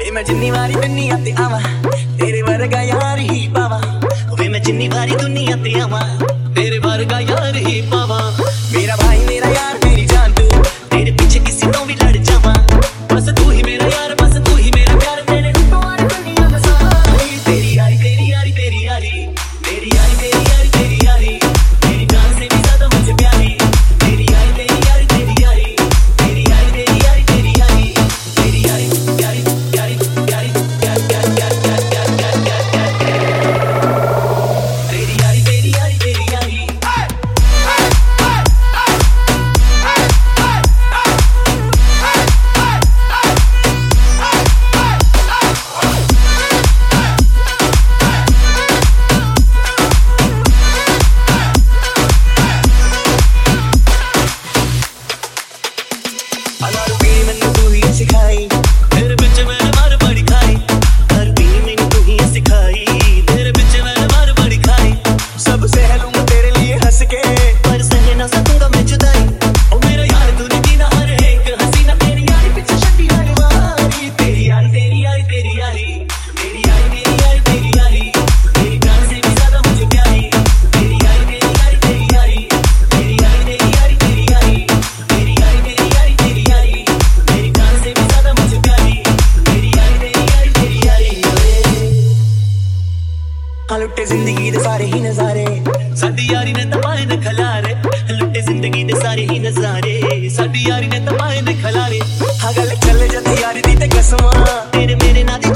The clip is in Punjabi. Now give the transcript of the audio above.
ਵੇ ਮੈਂ ਜਿੰਨੀ ਵਾਰੀ ਦੁਨੀਆ ਤੇ ਆਵਾਂ, ਤੇਰੇ ਵਰਗਾ ਯਾਰ ਹੀ ਪਾਵਾਂ। ਵੇ ਮੈਂ ਜਿੰਨੀ ਵਾਰੀ ਦੁਨੀਆ ਤੇ ਆਵਾਂ, ਤੇਰੇ ਵਰਗਾ ਯਾਰ ਹੀ ਪਾਵਾਂ। ਲੁੱਟੇ ਜ਼ਿੰਦਗੀ ਦੇ ਸਾਰੇ ਹੀ ਨਜ਼ਾਰੇ। ਸਾਡੀ ਯਾਰੀ ਨੇ ਤਪਾਏ ਨੇ ਖਲਾਰੇ, ਲੁੱਟੇ ਜ਼ਿੰਦਗੀ ਦੇ ਸਾਰੇ ਹੀ ਨਜ਼ਾਰੇ। ਸਾਡੀ ਯਾਰੀ ਨੇ ਤਪਾਏ ਨੇ ਖਲਾਰੇ। ਹਾਂ ਗੱਲ ਚੱਲੇ ਜਦ ਯਾਰੀ ਦੀ ਤੇ ਕਸਮਾਂ। ਤੇਰੇ ਮੇਰੇ ਨਾਂ ਦੀ